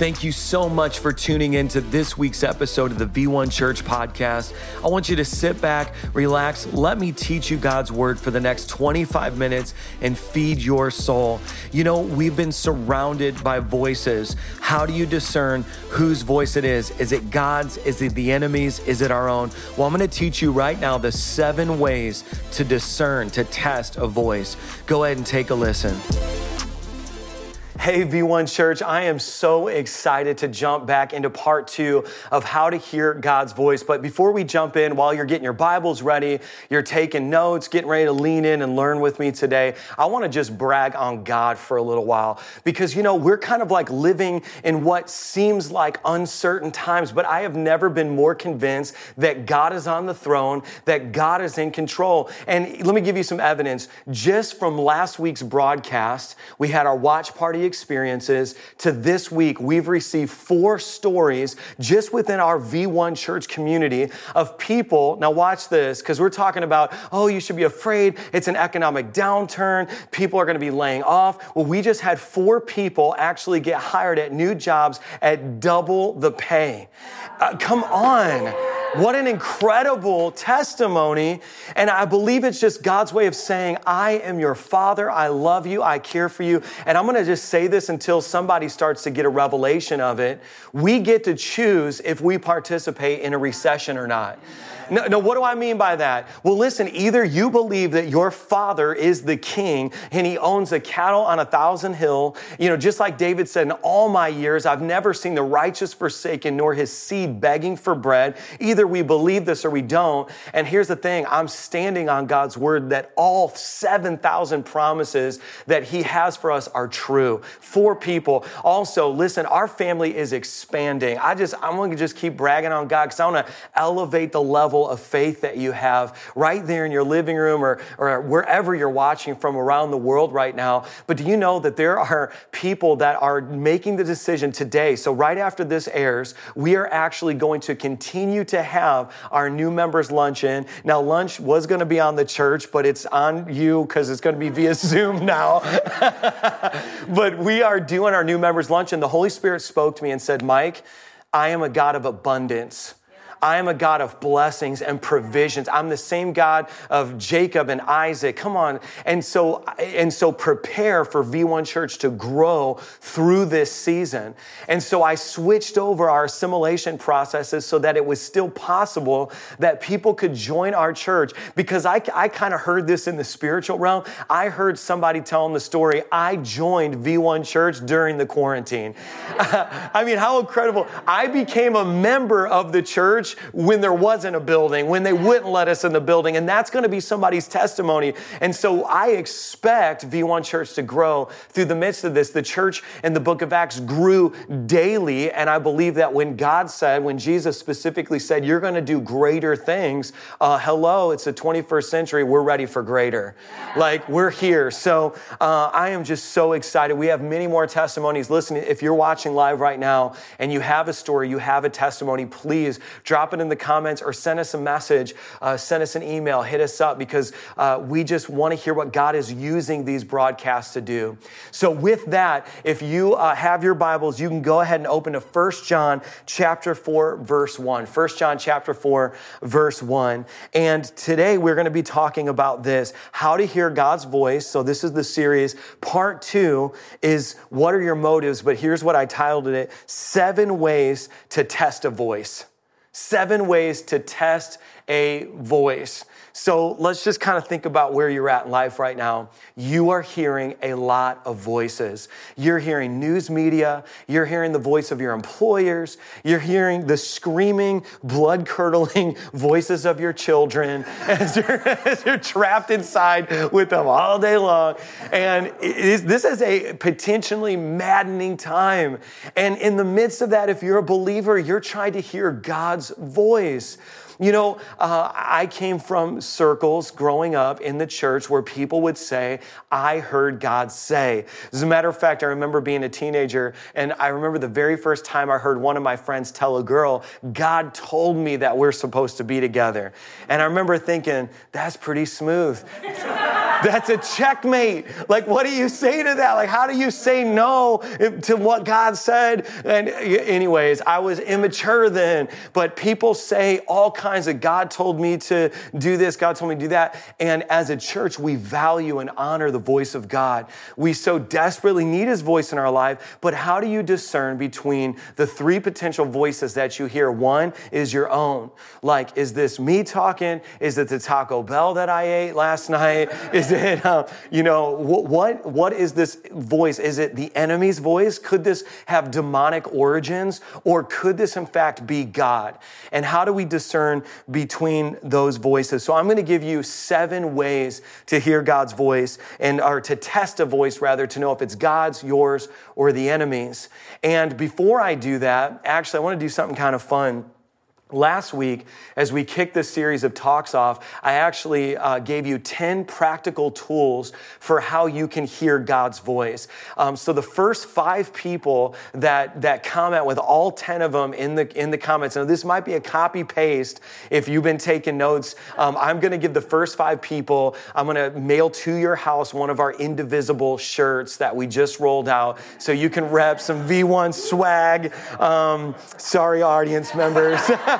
Thank you so much for tuning in to this week's episode of the V1 Church podcast. I want you to sit back, relax, let me teach you God's word for the next 25 minutes and feed your soul. You know, we've been surrounded by voices. How do you discern whose voice it is? Is it God's? Is it the enemy's? Is it our own? Well, I'm going to teach you right now the seven ways to discern, to test a voice. Go ahead and take a listen. Hey, V1 Church, I am so excited to jump back into part two of how to hear God's voice. But before we jump in, while you're getting your Bibles ready, you're taking notes, getting ready to lean in and learn with me today, I want to just brag on God for a little while. Because, you know, we're kind of like living in what seems like uncertain times, but I have never been more convinced that God is on the throne, that God is in control. And let me give you some evidence. Just from last week's broadcast, we had our watch party experiences to this week, we've received four stories just within our V1 church community of people. Now, watch this, because we're talking about, oh, you should be afraid. It's an economic downturn. People are going to be laying off. Well, we just had four people actually get hired at new jobs at double the pay. Uh, come on. What an incredible testimony. And I believe it's just God's way of saying, I am your father. I love you. I care for you. And I'm going to just say this until somebody starts to get a revelation of it. We get to choose if we participate in a recession or not. No, no, what do I mean by that? Well, listen, either you believe that your father is the king and he owns the cattle on a thousand hill, you know, just like David said, in all my years, I've never seen the righteous forsaken nor his seed begging for bread. Either we believe this or we don't. And here's the thing I'm standing on God's word that all 7,000 promises that he has for us are true for people. Also, listen, our family is expanding. I just, I'm going to just keep bragging on God because I want to elevate the level level of faith that you have right there in your living room or, or wherever you're watching from around the world right now. But do you know that there are people that are making the decision today? So, right after this airs, we are actually going to continue to have our new members luncheon. Now, lunch was going to be on the church, but it's on you because it's going to be via Zoom now. but we are doing our new members luncheon. The Holy Spirit spoke to me and said, Mike, I am a God of abundance. I am a God of blessings and provisions. I'm the same God of Jacob and Isaac. Come on. And so, and so prepare for V1 Church to grow through this season. And so I switched over our assimilation processes so that it was still possible that people could join our church because I, I kind of heard this in the spiritual realm. I heard somebody telling the story. I joined V1 Church during the quarantine. I mean, how incredible. I became a member of the church church when there wasn't a building, when they wouldn't let us in the building. And that's going to be somebody's testimony. And so I expect V1 Church to grow through the midst of this. The church in the book of Acts grew daily. And I believe that when God said, when Jesus specifically said, you're going to do greater things, uh, hello, it's the 21st century. We're ready for greater. Like we're here. So uh, I am just so excited. We have many more testimonies. Listen, if you're watching live right now and you have a story, you have a testimony, please drop drop it in the comments or send us a message, uh, send us an email, hit us up because uh, we just want to hear what God is using these broadcasts to do. So with that, if you uh, have your Bibles, you can go ahead and open to 1 John chapter 4 verse 1. 1 John chapter 4 verse 1. And today we're going to be talking about this, how to hear God's voice. So this is the series. Part 2 is what are your motives, but here's what I titled it, 7 ways to test a voice. Seven ways to test a voice. So let's just kind of think about where you're at in life right now. You are hearing a lot of voices. You're hearing news media. You're hearing the voice of your employers. You're hearing the screaming, blood curdling voices of your children as you're, as you're, trapped inside with them all day long. And this is a potentially maddening time. And in the midst of that, if you're a believer, you're trying to hear God's voice. You know, uh, I came from circles growing up in the church where people would say, I heard God say. As a matter of fact, I remember being a teenager, and I remember the very first time I heard one of my friends tell a girl, God told me that we're supposed to be together. And I remember thinking, that's pretty smooth. That's a checkmate. Like, what do you say to that? Like, how do you say no to what God said? And, anyways, I was immature then, but people say all kinds of God told me to do this, God told me to do that. And as a church, we value and honor the voice of God. We so desperately need his voice in our life, but how do you discern between the three potential voices that you hear? One is your own. Like, is this me talking? Is it the Taco Bell that I ate last night? Is it, uh, you know, what, what is this voice? Is it the enemy's voice? Could this have demonic origins? Or could this, in fact, be God? And how do we discern between those voices? So I'm going to give you seven ways to hear God's voice and, or to test a voice rather, to know if it's God's, yours, or the enemy's. And before I do that, actually, I want to do something kind of fun. Last week, as we kicked this series of talks off, I actually uh, gave you 10 practical tools for how you can hear God's voice. Um, so the first five people that, that comment with all 10 of them in the, in the comments, now this might be a copy paste if you've been taking notes. Um, I'm going to give the first five people, I'm going to mail to your house one of our indivisible shirts that we just rolled out so you can rep some V1 swag. Um, sorry, audience members.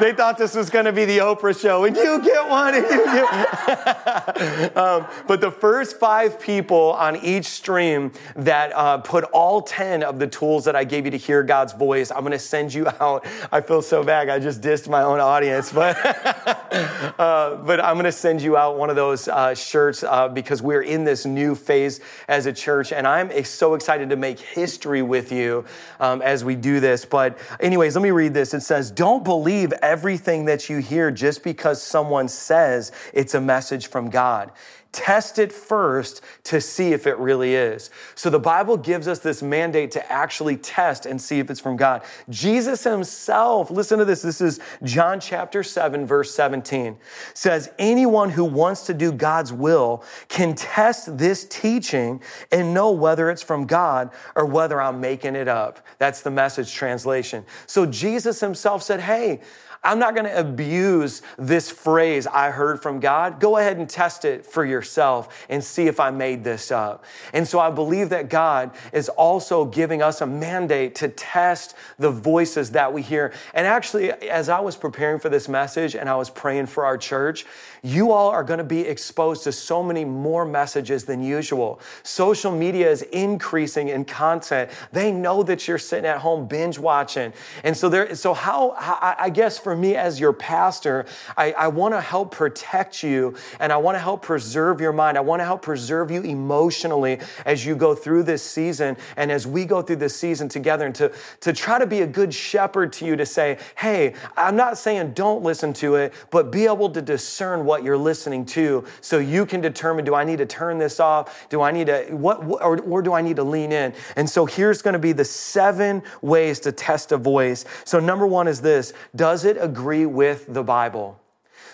they thought this was going to be the Oprah show, and you get one, and you get. um, but the first five people on each stream that uh, put all ten of the tools that I gave you to hear God's voice, I'm going to send you out. I feel so bad. I just dissed my own audience, but uh, but I'm going to send you out one of those uh, shirts uh, because we're in this new phase as a church, and I'm so excited to make history with you um, as we do this. But anyways, let me read this. It says, "Don't believe." Everything that you hear just because someone says it's a message from God. Test it first to see if it really is. So the Bible gives us this mandate to actually test and see if it's from God. Jesus himself, listen to this. This is John chapter 7, verse 17, says, Anyone who wants to do God's will can test this teaching and know whether it's from God or whether I'm making it up. That's the message translation. So Jesus himself said, Hey, I'm not going to abuse this phrase I heard from God. Go ahead and test it for yourself and see if I made this up. And so I believe that God is also giving us a mandate to test the voices that we hear. And actually, as I was preparing for this message and I was praying for our church, you all are going to be exposed to so many more messages than usual. Social media is increasing in content. They know that you're sitting at home binge watching. And so there, so how, I guess for me as your pastor, I, I want to help protect you and I want to help preserve your mind. I want to help preserve you emotionally as you go through this season and as we go through this season together and to, to try to be a good shepherd to you to say, hey, I'm not saying don't listen to it, but be able to discern what what you're listening to so you can determine do I need to turn this off? Do I need to, what, or, or do I need to lean in? And so here's going to be the seven ways to test a voice. So, number one is this Does it agree with the Bible?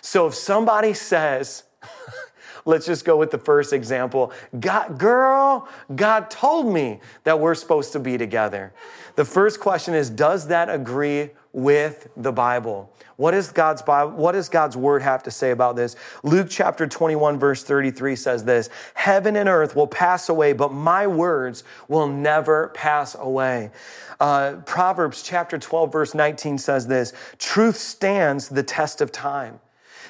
So, if somebody says, Let's just go with the first example. God, girl, God told me that we're supposed to be together. The first question is Does that agree with the Bible? What is God's Bible? What does God's word have to say about this? Luke chapter 21 verse 33 says this, heaven and earth will pass away, but my words will never pass away. Uh, Proverbs chapter 12 verse 19 says this, truth stands the test of time.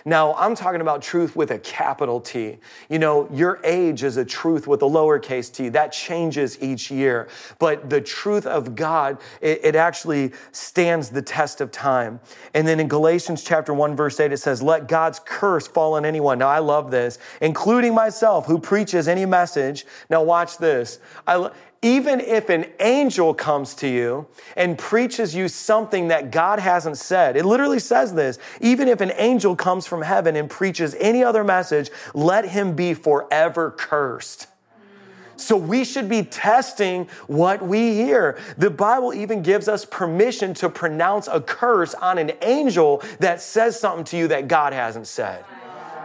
Now, I'm talking about truth with a capital T. You know, your age is a truth with a lowercase t. That changes each year. But the truth of God, it, it actually stands the test of time. And then in Galatians chapter 1, verse 8, it says, Let God's curse fall on anyone. Now, I love this, including myself, who preaches any message. Now, watch this. I, even if an angel comes to you and preaches you something that God hasn't said, it literally says this, even if an angel comes from heaven and preaches any other message, let him be forever cursed. So we should be testing what we hear. The Bible even gives us permission to pronounce a curse on an angel that says something to you that God hasn't said.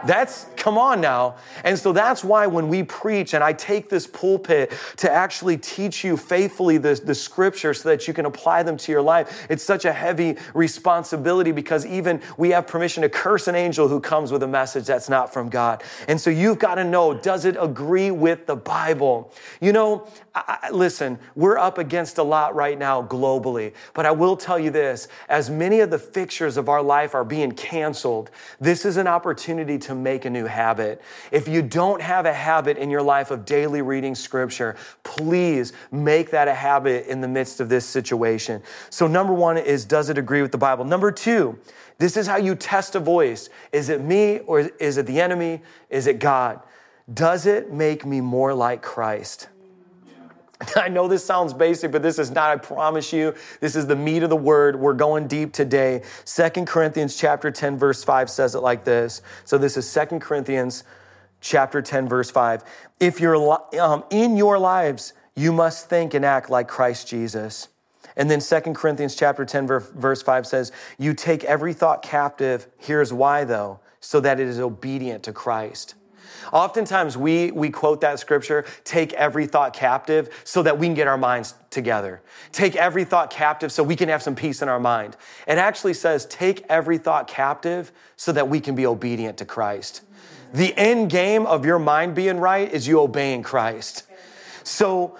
That's, come on now. And so that's why when we preach and I take this pulpit to actually teach you faithfully the, the scripture so that you can apply them to your life, it's such a heavy responsibility because even we have permission to curse an angel who comes with a message that's not from God. And so you've got to know, does it agree with the Bible? You know, I, listen, we're up against a lot right now globally, but I will tell you this as many of the fixtures of our life are being canceled, this is an opportunity to make a new habit. If you don't have a habit in your life of daily reading scripture, please make that a habit in the midst of this situation. So, number one is does it agree with the Bible? Number two, this is how you test a voice. Is it me or is it the enemy? Is it God? Does it make me more like Christ? I know this sounds basic, but this is not, I promise you. This is the meat of the word. We're going deep today. Second Corinthians chapter 10, verse 5 says it like this. So this is Second Corinthians chapter 10, verse 5. If you're um, in your lives, you must think and act like Christ Jesus. And then Second Corinthians chapter 10, verse 5 says, You take every thought captive. Here's why, though, so that it is obedient to Christ. Oftentimes we, we quote that scripture, take every thought captive so that we can get our minds together. Take every thought captive so we can have some peace in our mind. It actually says, take every thought captive so that we can be obedient to Christ. The end game of your mind being right is you obeying Christ. So,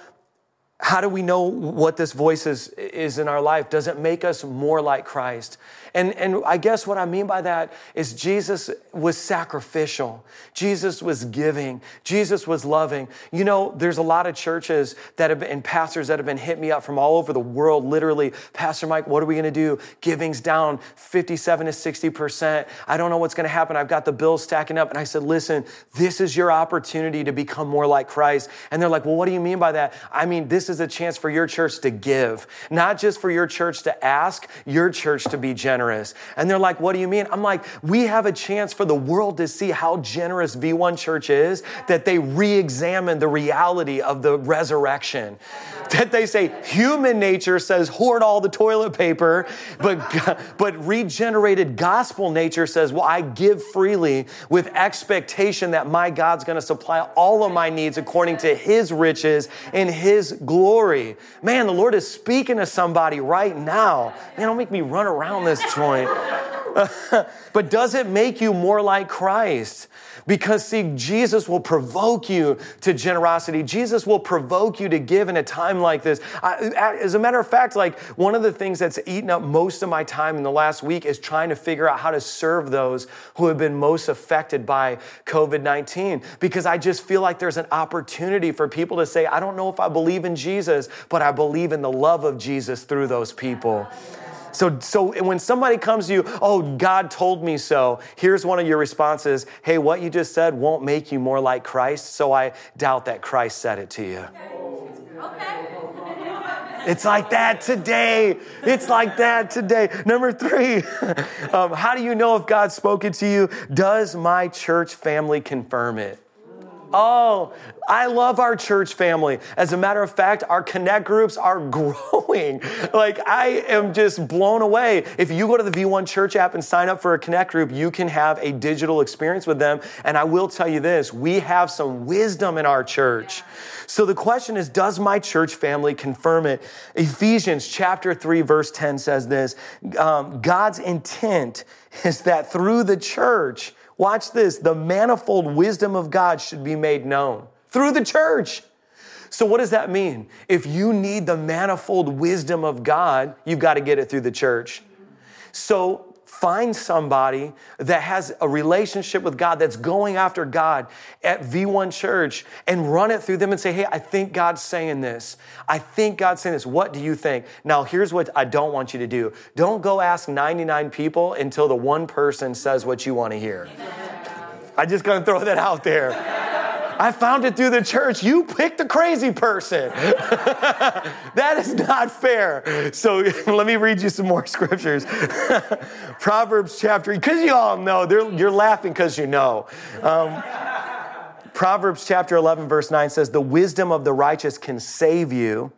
how do we know what this voice is, is in our life? Does it make us more like Christ? And, and I guess what I mean by that is Jesus was sacrificial. Jesus was giving. Jesus was loving. You know, there's a lot of churches that have been, and pastors that have been hit me up from all over the world, literally, Pastor Mike, what are we going to do? Giving's down 57 to 60%. I don't know what's going to happen. I've got the bills stacking up. And I said, listen, this is your opportunity to become more like Christ. And they're like, well, what do you mean by that? I mean, this is a chance for your church to give, not just for your church to ask, your church to be generous generous. And they're like, What do you mean? I'm like, We have a chance for the world to see how generous V1 Church is, that they re examine the reality of the resurrection. That they say human nature says hoard all the toilet paper, but, but regenerated gospel nature says, Well, I give freely with expectation that my God's gonna supply all of my needs according to his riches and his glory. Man, the Lord is speaking to somebody right now. Man, don't make me run around this joint. but does it make you more like Christ? Because, see, Jesus will provoke you to generosity. Jesus will provoke you to give in a time like this. I, as a matter of fact, like one of the things that's eaten up most of my time in the last week is trying to figure out how to serve those who have been most affected by COVID 19. Because I just feel like there's an opportunity for people to say, I don't know if I believe in Jesus, but I believe in the love of Jesus through those people. So, so when somebody comes to you, oh, God told me so, here's one of your responses Hey, what you just said won't make you more like Christ, so I doubt that Christ said it to you. Okay. It's like that today. It's like that today. Number three, um, how do you know if God's spoken to you? Does my church family confirm it? Oh, I love our church family. As a matter of fact, our connect groups are growing. like, I am just blown away. If you go to the V1 Church app and sign up for a connect group, you can have a digital experience with them. And I will tell you this we have some wisdom in our church. So the question is Does my church family confirm it? Ephesians chapter 3, verse 10 says this um, God's intent is that through the church, Watch this the manifold wisdom of God should be made known through the church. So, what does that mean? If you need the manifold wisdom of God, you've got to get it through the church. So, find somebody that has a relationship with God that's going after God at V1 Church and run it through them and say, Hey, I think God's saying this. I think God's saying this. What do you think? Now, here's what I don't want you to do don't go ask 99 people until the one person says what you want to hear. I just gonna throw that out there. I found it through the church. You picked the crazy person. that is not fair. So let me read you some more scriptures. Proverbs chapter, because you all know, you're laughing because you know. Um, Proverbs chapter 11, verse 9 says, The wisdom of the righteous can save you.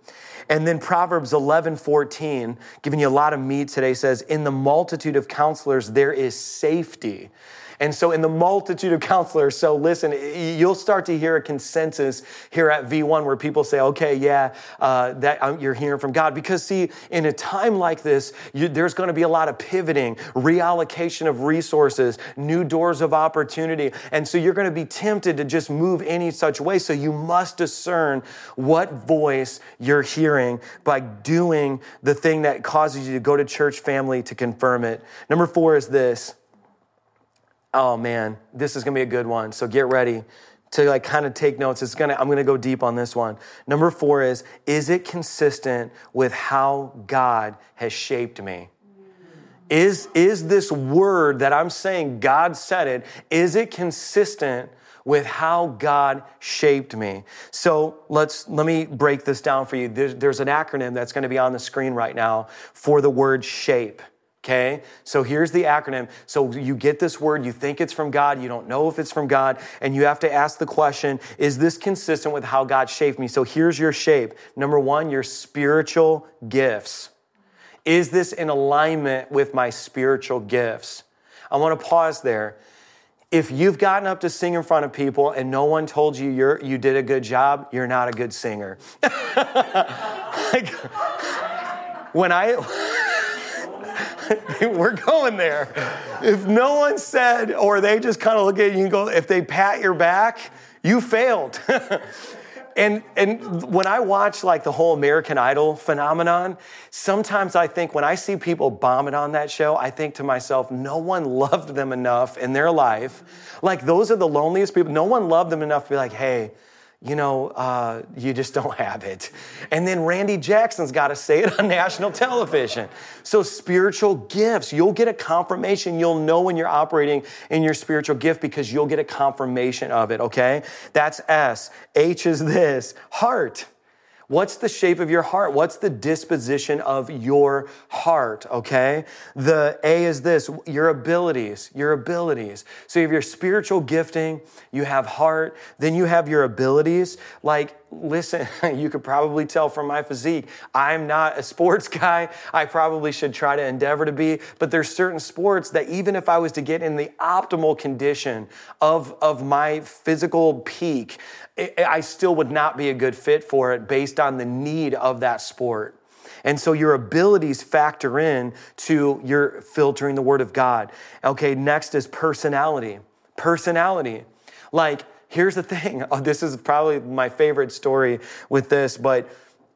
And then Proverbs 11, 14, giving you a lot of meat today, says, In the multitude of counselors, there is safety. And so, in the multitude of counselors, so listen, you'll start to hear a consensus here at V1 where people say, okay, yeah, uh, that um, you're hearing from God. Because, see, in a time like this, you, there's going to be a lot of pivoting, reallocation of resources, new doors of opportunity. And so, you're going to be tempted to just move any such way. So, you must discern what voice you're hearing by doing the thing that causes you to go to church family to confirm it. Number four is this oh man, this is gonna be a good one. So get ready to like kind of take notes. It's gonna, I'm gonna go deep on this one. Number four is, is it consistent with how God has shaped me? Is, is this word that I'm saying, God said it, is it consistent with how God shaped me? So let's, let me break this down for you. There's, there's an acronym that's gonna be on the screen right now for the word shape. Okay, so here's the acronym. So you get this word, you think it's from God, you don't know if it's from God, and you have to ask the question is this consistent with how God shaped me? So here's your shape. Number one, your spiritual gifts. Is this in alignment with my spiritual gifts? I want to pause there. If you've gotten up to sing in front of people and no one told you you you did a good job, you're not a good singer. like, when I we're going there. If no one said, or they just kind of look at you and go, if they pat your back, you failed. and and when I watch like the whole American Idol phenomenon, sometimes I think when I see people bombing on that show, I think to myself, no one loved them enough in their life. Like those are the loneliest people. No one loved them enough to be like, hey, you know, uh, you just don't have it. And then Randy Jackson's got to say it on national television. So, spiritual gifts, you'll get a confirmation. You'll know when you're operating in your spiritual gift because you'll get a confirmation of it, okay? That's S. H is this heart. What's the shape of your heart? What's the disposition of your heart? Okay. The A is this your abilities, your abilities. So you have your spiritual gifting, you have heart, then you have your abilities. Like, listen, you could probably tell from my physique, I'm not a sports guy. I probably should try to endeavor to be, but there's certain sports that even if I was to get in the optimal condition of, of my physical peak, I still would not be a good fit for it based on the need of that sport. And so your abilities factor in to your filtering the word of God. Okay, next is personality. Personality. Like, here's the thing. Oh, this is probably my favorite story with this, but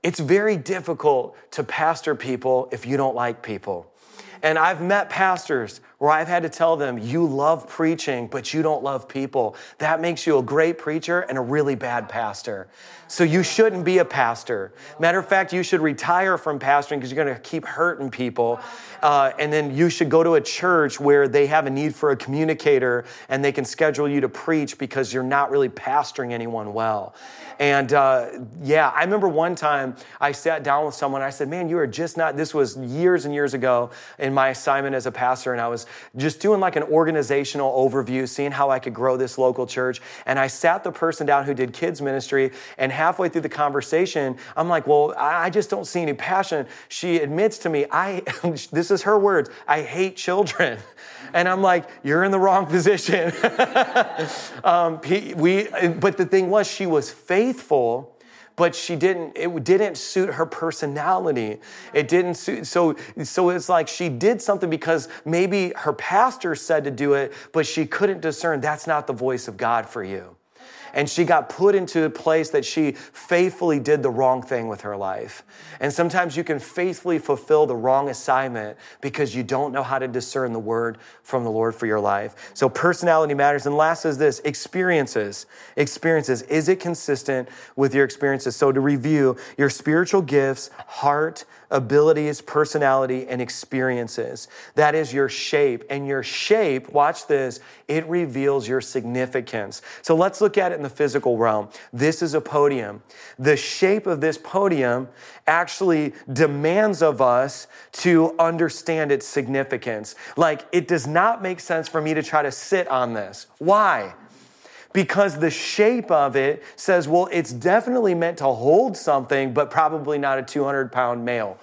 it's very difficult to pastor people if you don't like people. And I've met pastors where I've had to tell them, you love preaching, but you don't love people. That makes you a great preacher and a really bad pastor. So you shouldn't be a pastor. Matter of fact, you should retire from pastoring because you're going to keep hurting people. Uh, and then you should go to a church where they have a need for a communicator and they can schedule you to preach because you're not really pastoring anyone well. And uh, yeah, I remember one time I sat down with someone. I said, Man, you are just not, this was years and years ago in my assignment as a pastor. And I was just doing like an organizational overview, seeing how I could grow this local church. And I sat the person down who did kids ministry. And halfway through the conversation, I'm like, Well, I just don't see any passion. She admits to me, I, this is her words, I hate children. And I'm like, you're in the wrong position. um, we, but the thing was, she was faithful but she didn't it didn't suit her personality. It didn't suit so so it's like she did something because maybe her pastor said to do it but she couldn't discern that's not the voice of god for you and she got put into a place that she faithfully did the wrong thing with her life. And sometimes you can faithfully fulfill the wrong assignment because you don't know how to discern the word from the Lord for your life. So personality matters. And last is this experiences. Experiences. Is it consistent with your experiences? So to review, your spiritual gifts, heart, abilities, personality, and experiences. That is your shape. And your shape, watch this, it reveals your significance. So let's look at it in the physical realm. This is a podium. The shape of this podium actually demands of us to understand its significance. Like, it does not make sense for me to try to sit on this. Why? Because the shape of it says, well, it's definitely meant to hold something, but probably not a 200 pound male.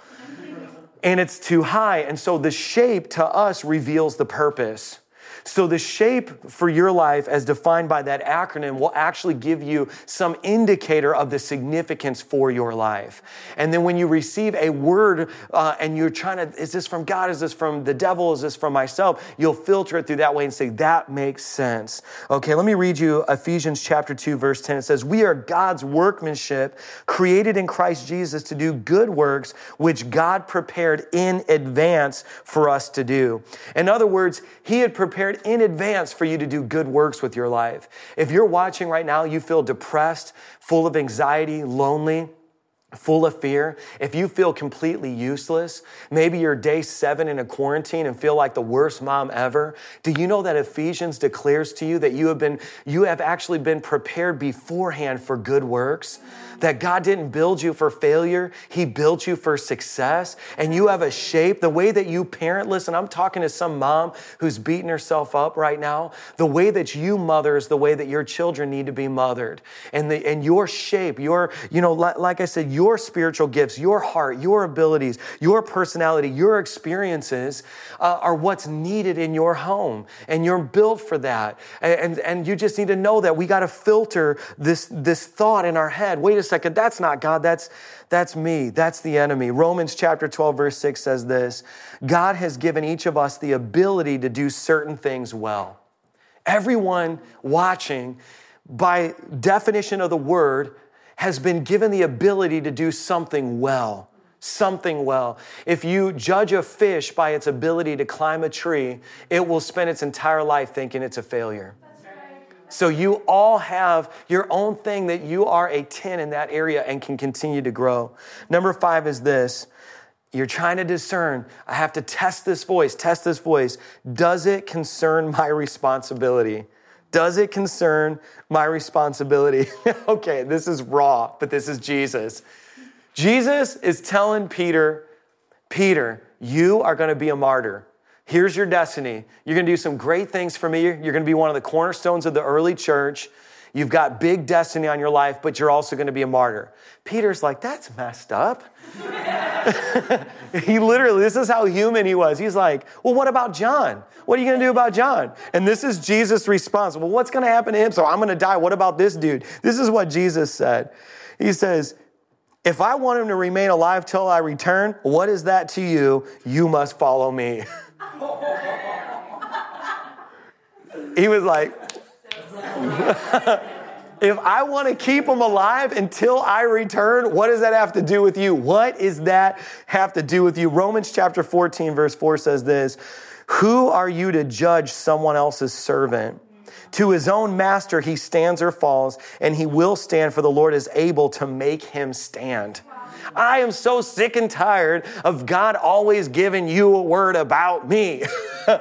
And it's too high. And so the shape to us reveals the purpose. So, the shape for your life, as defined by that acronym, will actually give you some indicator of the significance for your life. And then, when you receive a word uh, and you're trying to, is this from God? Is this from the devil? Is this from myself? You'll filter it through that way and say, that makes sense. Okay, let me read you Ephesians chapter 2, verse 10. It says, We are God's workmanship, created in Christ Jesus to do good works, which God prepared in advance for us to do. In other words, He had prepared in advance for you to do good works with your life. If you're watching right now, you feel depressed, full of anxiety, lonely, full of fear, if you feel completely useless, maybe you're day seven in a quarantine and feel like the worst mom ever, do you know that Ephesians declares to you that you have been, you have actually been prepared beforehand for good works? That God didn't build you for failure, He built you for success. And you have a shape, the way that you parent, listen, I'm talking to some mom who's beating herself up right now. The way that you mother is the way that your children need to be mothered. And, the, and your shape, your, you know, like, I said, your spiritual gifts, your heart, your abilities, your personality, your experiences uh, are what's needed in your home. And you're built for that. And, and, and you just need to know that we got to filter this, this thought in our head. Wait a second, that's not God, that's, that's me, that's the enemy. Romans chapter 12, verse 6 says this God has given each of us the ability to do certain things well. Everyone watching, by definition of the word, has been given the ability to do something well. Something well. If you judge a fish by its ability to climb a tree, it will spend its entire life thinking it's a failure. So you all have your own thing that you are a 10 in that area and can continue to grow. Number five is this. You're trying to discern, I have to test this voice, test this voice. Does it concern my responsibility? Does it concern my responsibility? okay, this is raw, but this is Jesus. Jesus is telling Peter, Peter, you are going to be a martyr. Here's your destiny. You're going to do some great things for me. You're going to be one of the cornerstones of the early church. You've got big destiny on your life, but you're also going to be a martyr. Peter's like, that's messed up. he literally, this is how human he was. He's like, well, what about John? What are you going to do about John? And this is Jesus' response. Well, what's going to happen to him? So I'm going to die. What about this dude? This is what Jesus said. He says, if I want him to remain alive till I return, what is that to you? You must follow me. he was like, if I want to keep him alive until I return, what does that have to do with you? What does that have to do with you? Romans chapter 14, verse 4 says this Who are you to judge someone else's servant? To his own master he stands or falls, and he will stand, for the Lord is able to make him stand. I am so sick and tired of God always giving you a word about me.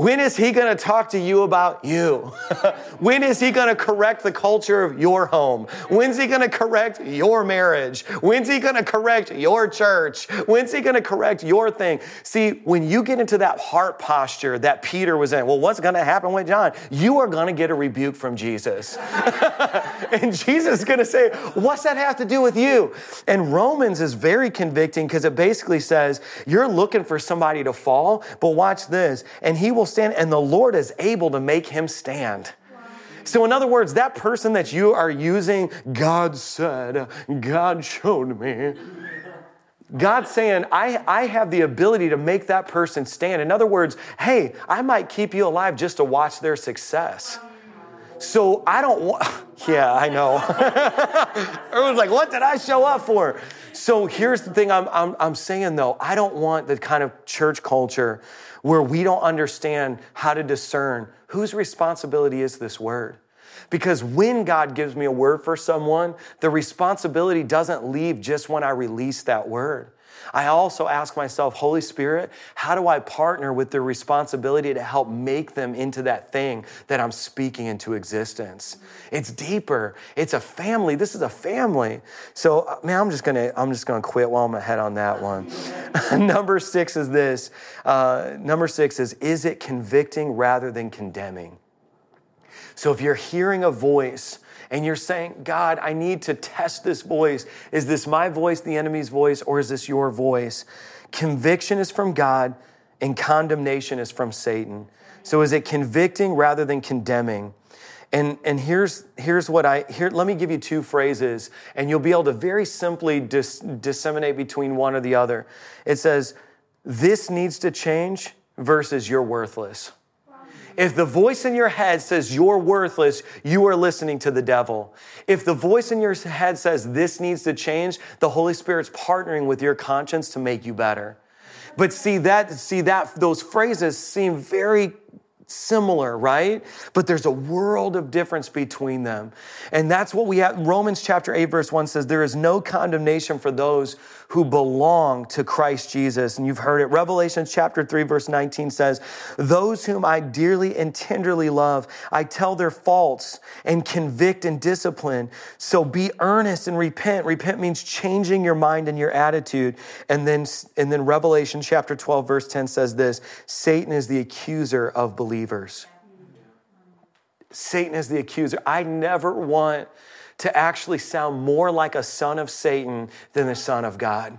When is he going to talk to you about you? when is he going to correct the culture of your home? When's he going to correct your marriage? When's he going to correct your church? When's he going to correct your thing? See, when you get into that heart posture that Peter was in, well, what's going to happen with John? You are going to get a rebuke from Jesus. and Jesus is going to say, What's that have to do with you? And Romans is very convicting because it basically says, You're looking for somebody to fall, but watch this. And he will stand, and the Lord is able to make him stand. So, in other words, that person that you are using, God said, God showed me. God's saying, I, I have the ability to make that person stand. In other words, hey, I might keep you alive just to watch their success. So I don't want, yeah, I know. Everyone's like, what did I show up for? So here's the thing I'm, I'm, I'm saying though, I don't want the kind of church culture where we don't understand how to discern whose responsibility is this word. Because when God gives me a word for someone, the responsibility doesn't leave just when I release that word. I also ask myself, Holy Spirit, how do I partner with the responsibility to help make them into that thing that I'm speaking into existence? It's deeper. It's a family. This is a family. So, uh, man, I'm just gonna I'm just gonna quit while I'm ahead on that one. number six is this. Uh, number six is is it convicting rather than condemning? So if you're hearing a voice and you're saying, God, I need to test this voice. Is this my voice, the enemy's voice, or is this your voice? Conviction is from God and condemnation is from Satan. So is it convicting rather than condemning? And, and here's, here's what I, here, let me give you two phrases, and you'll be able to very simply dis, disseminate between one or the other. It says, This needs to change versus you're worthless. If the voice in your head says you're worthless, you are listening to the devil. If the voice in your head says this needs to change, the Holy Spirit's partnering with your conscience to make you better. But see that, see that, those phrases seem very similar, right? But there's a world of difference between them. And that's what we have. Romans chapter 8, verse 1 says, There is no condemnation for those who belong to Christ Jesus. And you've heard it. Revelation chapter 3, verse 19 says, Those whom I dearly and tenderly love, I tell their faults and convict and discipline. So be earnest and repent. Repent means changing your mind and your attitude. And then, and then Revelation chapter 12, verse 10 says this Satan is the accuser of believers. Satan is the accuser. I never want to actually sound more like a son of Satan than the son of God.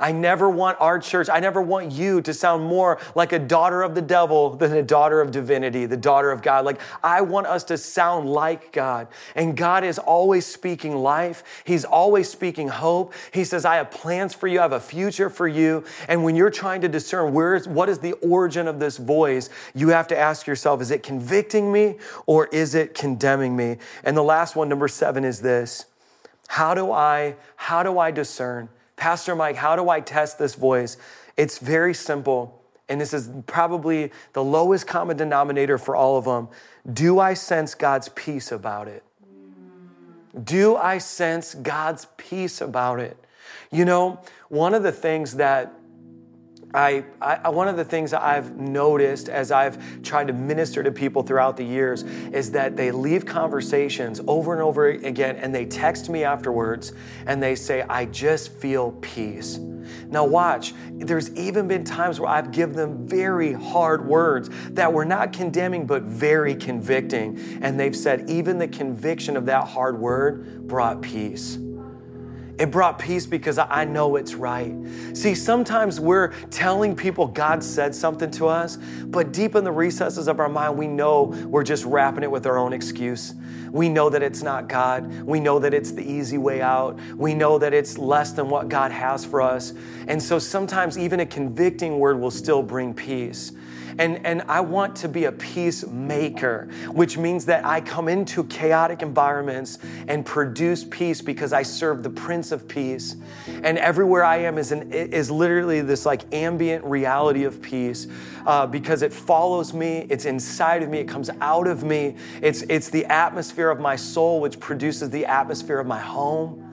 I never want our church, I never want you to sound more like a daughter of the devil than a daughter of divinity, the daughter of God. Like, I want us to sound like God. And God is always speaking life, He's always speaking hope. He says, I have plans for you, I have a future for you. And when you're trying to discern where is, what is the origin of this voice, you have to ask yourself, is it convicting me or is it condemning me? And the last one, number seven, is this. How do I, how do I discern? Pastor Mike, how do I test this voice? It's very simple. And this is probably the lowest common denominator for all of them. Do I sense God's peace about it? Do I sense God's peace about it? You know, one of the things that I, I, one of the things I've noticed as I've tried to minister to people throughout the years is that they leave conversations over and over again and they text me afterwards and they say, I just feel peace. Now, watch, there's even been times where I've given them very hard words that were not condemning but very convicting. And they've said, even the conviction of that hard word brought peace. It brought peace because I know it's right. See, sometimes we're telling people God said something to us, but deep in the recesses of our mind, we know we're just wrapping it with our own excuse. We know that it's not God. We know that it's the easy way out. We know that it's less than what God has for us. And so sometimes even a convicting word will still bring peace. And, and I want to be a peacemaker, which means that I come into chaotic environments and produce peace because I serve the Prince of Peace. And everywhere I am is, an, is literally this like ambient reality of peace uh, because it follows me, it's inside of me, it comes out of me. It's, it's the atmosphere of my soul, which produces the atmosphere of my home.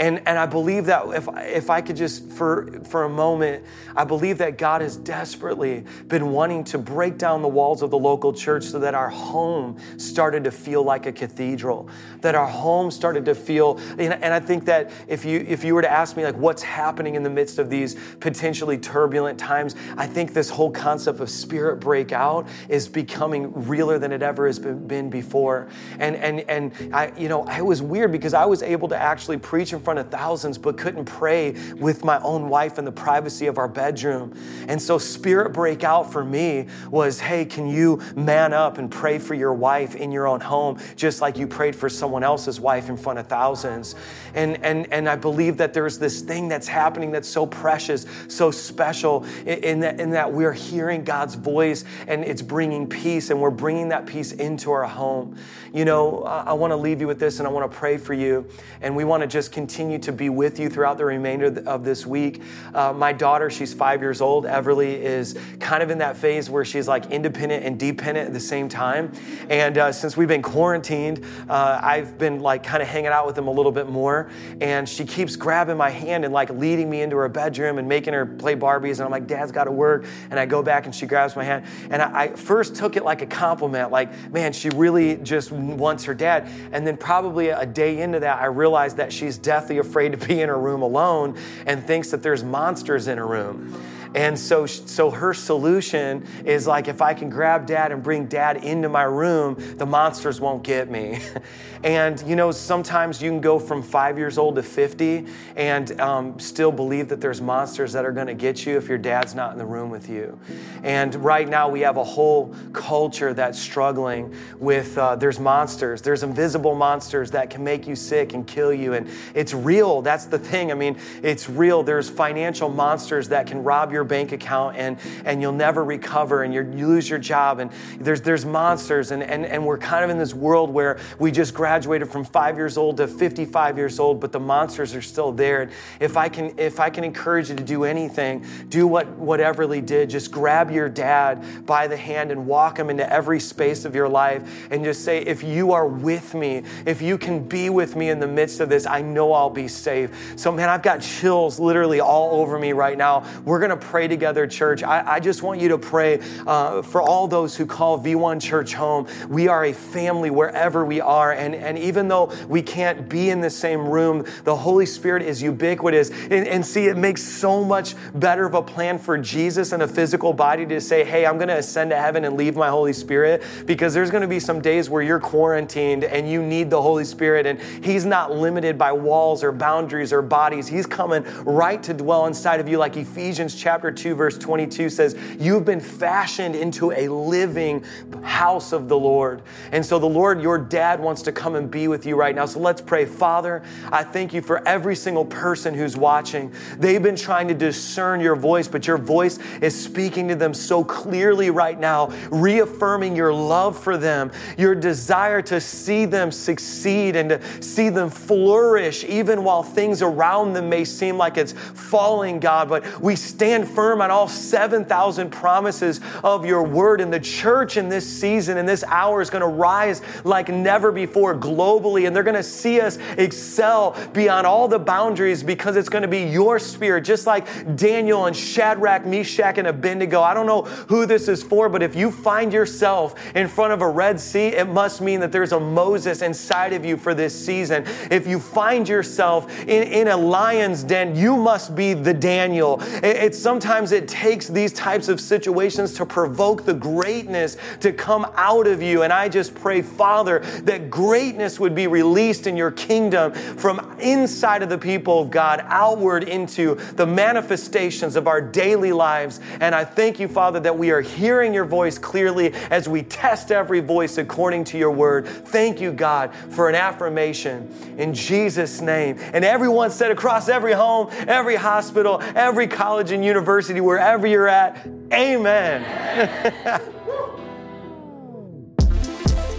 And, and I believe that if, if I could just, for, for a moment, I believe that God has desperately been wanting to break down the walls of the local church so that our home started to feel like a cathedral, that our home started to feel, and, and I think that if you, if you were to ask me, like, what's happening in the midst of these potentially turbulent times, I think this whole concept of spirit breakout is becoming realer than it ever has been before. And, and, and I, you know, it was weird because I was able to actually preach in front front of thousands, but couldn't pray with my own wife in the privacy of our bedroom. And so, spirit breakout for me was hey, can you man up and pray for your wife in your own home, just like you prayed for someone else's wife in front of thousands? And, and, and I believe that there's this thing that's happening that's so precious, so special, in that, in that we're hearing God's voice and it's bringing peace, and we're bringing that peace into our home. You know, I, I want to leave you with this and I want to pray for you. And we want to just continue continue to be with you throughout the remainder of this week. Uh, my daughter, she's five years old. Everly is kind of in that phase where she's like independent and dependent at the same time. And uh, since we've been quarantined, uh, I've been like kind of hanging out with them a little bit more. And she keeps grabbing my hand and like leading me into her bedroom and making her play Barbies. And I'm like, Dad's got to work. And I go back and she grabs my hand. And I, I first took it like a compliment, like, man, she really just wants her dad. And then probably a day into that, I realized that she's deathly afraid to be in her room alone and thinks that there's monsters in her room. And so, so her solution is like, if I can grab dad and bring dad into my room, the monsters won't get me. and you know, sometimes you can go from five years old to 50 and um, still believe that there's monsters that are going to get you if your dad's not in the room with you. And right now, we have a whole culture that's struggling with uh, there's monsters, there's invisible monsters that can make you sick and kill you. And it's real. That's the thing. I mean, it's real. There's financial monsters that can rob your bank account and, and you'll never recover and you lose your job. And there's, there's monsters. And, and, and we're kind of in this world where we just graduated from five years old to 55 years old, but the monsters are still there. And if I can, if I can encourage you to do anything, do what, what Everly did. Just grab your dad by the hand and walk him into every space of your life and just say, if you are with me, if you can be with me in the midst of this, I know I'll be safe. So, man, I've got chills literally all over me right now. We're to pray together, church. I, I, just want you to pray uh, for all those who call V1 Church home. We are a family wherever we are. And, and even though we can't be in the same room, the Holy Spirit is ubiquitous. And, and see, it makes so much better of a plan for Jesus and a physical body to say, hey, I'm going to ascend to heaven and leave my Holy Spirit because there's going to be some days where you're quarantined and you need the Holy Spirit and He's not limited by walls or boundaries or bodies. He's coming right to dwell inside of you, like Ephesians chapter 2, verse 22 says, You've been fashioned into a living house of the Lord. And so the Lord, your dad, wants to come and be with you right now. So let's pray. Father, I thank you for every single person who's watching. They've been trying to discern your voice, but your voice is speaking to them so clearly right now, reaffirming your love for them, your desire to see them succeed and to see them flourish, even while things around them may seem like it's falling, God. But we stand firm on all 7,000 promises of your word. And the church in this season, in this hour, is going to rise like never before globally. And they're going to see us excel beyond all the boundaries because it's going to be your spirit, just like Daniel and Shadrach, Meshach, and Abednego. I don't know who this is for, but if you find yourself in front of a Red Sea, it must mean that there's a Moses inside of you for this season. If you find yourself in, in a lion's den, you must be the Daniel. It, it sometimes it takes these types of situations to provoke the greatness to come out of you. And I just pray, Father, that greatness would be released in your kingdom from inside of the people of God outward into the manifestations of our daily lives. And I thank you, Father, that we are hearing your voice clearly as we test every voice according to your word. Thank you, God, for an affirmation in Jesus' name. And everyone said across every home, every hospital, every college and university, wherever you're at, amen.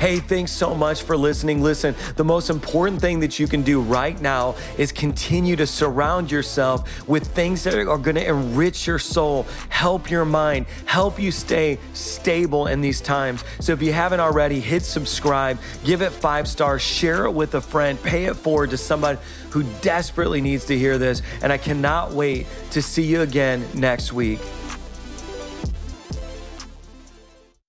Hey, thanks so much for listening. Listen, the most important thing that you can do right now is continue to surround yourself with things that are going to enrich your soul, help your mind, help you stay stable in these times. So if you haven't already, hit subscribe, give it five stars, share it with a friend, pay it forward to somebody who desperately needs to hear this. And I cannot wait to see you again next week.